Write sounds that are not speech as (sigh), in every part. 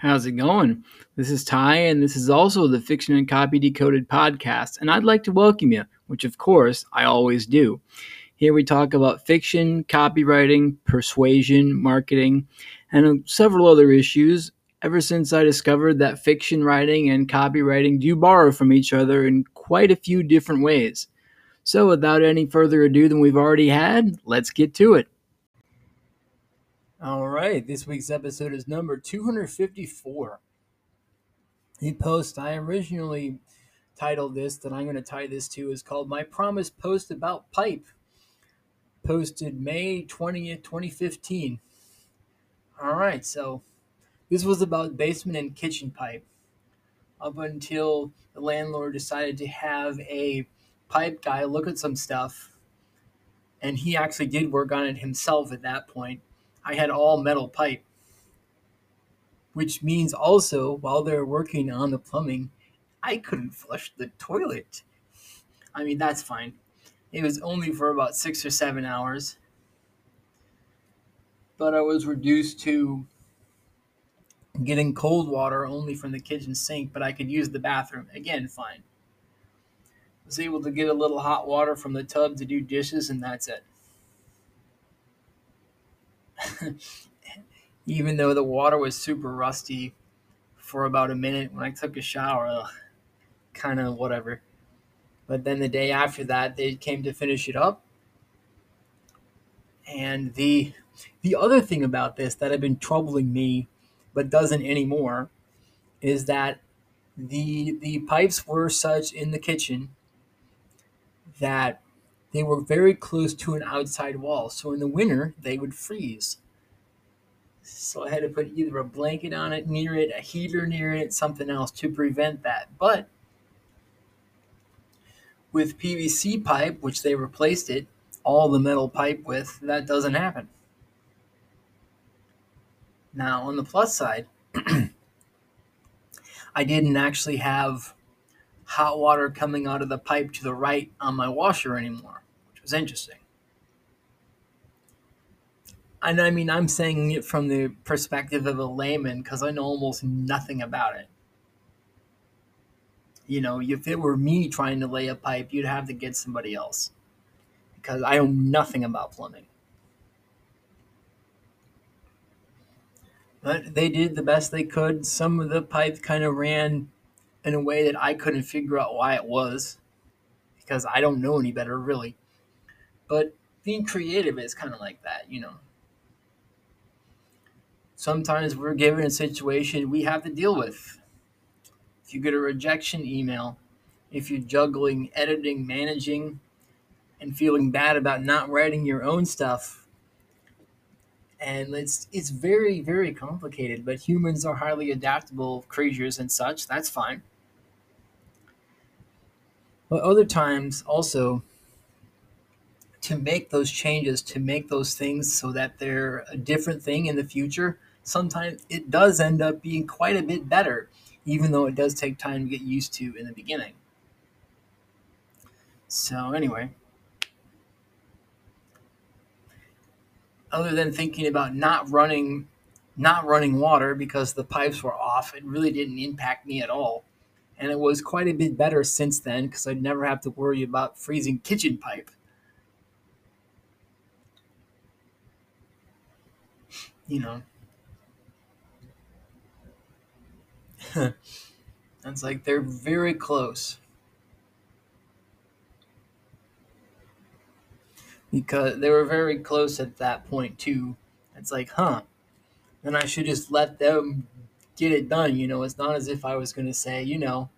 How's it going? This is Ty, and this is also the Fiction and Copy Decoded podcast, and I'd like to welcome you, which of course I always do. Here we talk about fiction, copywriting, persuasion, marketing, and several other issues ever since I discovered that fiction writing and copywriting do borrow from each other in quite a few different ways. So, without any further ado than we've already had, let's get to it. All right, this week's episode is number 254. The post I originally titled this that I'm going to tie this to is called My Promise Post About Pipe, posted May 20th, 2015. All right, so this was about basement and kitchen pipe up until the landlord decided to have a pipe guy look at some stuff, and he actually did work on it himself at that point I had all metal pipe, which means also while they're working on the plumbing, I couldn't flush the toilet. I mean, that's fine. It was only for about six or seven hours, but I was reduced to getting cold water only from the kitchen sink, but I could use the bathroom. Again, fine. I was able to get a little hot water from the tub to do dishes, and that's it. (laughs) even though the water was super rusty for about a minute when I took a shower, kind of whatever. But then the day after that, they came to finish it up. And the the other thing about this that had been troubling me, but doesn't anymore, is that the the pipes were such in the kitchen that they were very close to an outside wall. So in the winter, they would freeze. So I had to put either a blanket on it near it, a heater near it, something else to prevent that. But with PVC pipe, which they replaced it, all the metal pipe with, that doesn't happen. Now, on the plus side, (clears throat) I didn't actually have hot water coming out of the pipe to the right on my washer anymore, which was interesting. And I mean, I'm saying it from the perspective of a layman because I know almost nothing about it. You know, if it were me trying to lay a pipe, you'd have to get somebody else because I know nothing about plumbing. But they did the best they could. Some of the pipes kind of ran in a way that I couldn't figure out why it was because I don't know any better, really. But being creative is kind of like that, you know. Sometimes we're given a situation we have to deal with. If you get a rejection email, if you're juggling editing, managing, and feeling bad about not writing your own stuff, and it's it's very very complicated. But humans are highly adaptable creatures and such. That's fine. But other times also to make those changes, to make those things so that they're a different thing in the future, sometimes it does end up being quite a bit better, even though it does take time to get used to in the beginning. So, anyway, other than thinking about not running not running water because the pipes were off, it really didn't impact me at all. And it was quite a bit better since then because I'd never have to worry about freezing kitchen pipe. You know, (laughs) it's like they're very close. Because they were very close at that point too. It's like, huh. Then I should just let them get it done. You know, it's not as if I was going to say, you know,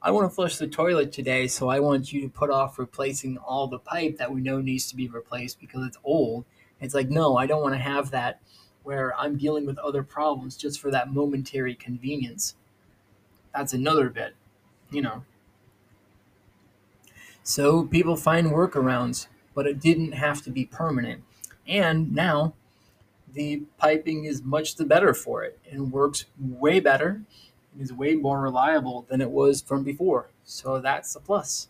I want to flush the toilet today, so I want you to put off replacing all the pipe that we know needs to be replaced because it's old. It's like, no, I don't want to have that where I'm dealing with other problems just for that momentary convenience. That's another bit, you know. So people find workarounds, but it didn't have to be permanent. And now the piping is much the better for it and works way better and is way more reliable than it was from before. So that's a plus.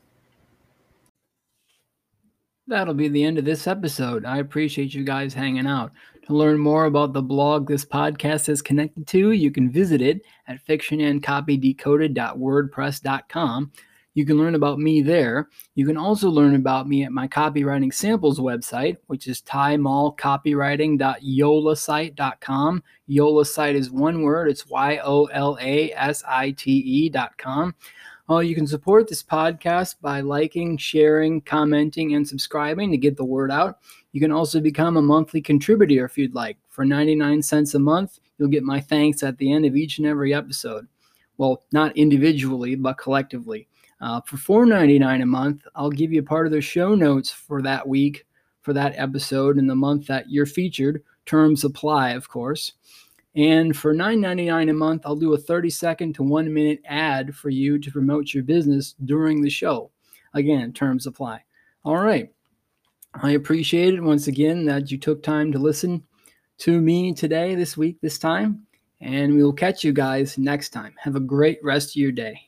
That'll be the end of this episode. I appreciate you guys hanging out. To learn more about the blog this podcast is connected to, you can visit it at fictionandcopydecoded.wordpress.com. You can learn about me there. You can also learn about me at my copywriting samples website, which is tymallcopywriting.yolasite.com. Yola site is one word, it's Y O L A S I T E.com. Uh, you can support this podcast by liking, sharing, commenting, and subscribing to get the word out. You can also become a monthly contributor if you'd like. For 99 cents a month, you'll get my thanks at the end of each and every episode. Well, not individually, but collectively. Uh, for $4.99 a month, I'll give you part of the show notes for that week, for that episode, in the month that you're featured. Terms apply, of course. And for $9.99 a month, I'll do a 30 second to one minute ad for you to promote your business during the show. Again, terms apply. All right. I appreciate it once again that you took time to listen to me today, this week, this time. And we will catch you guys next time. Have a great rest of your day.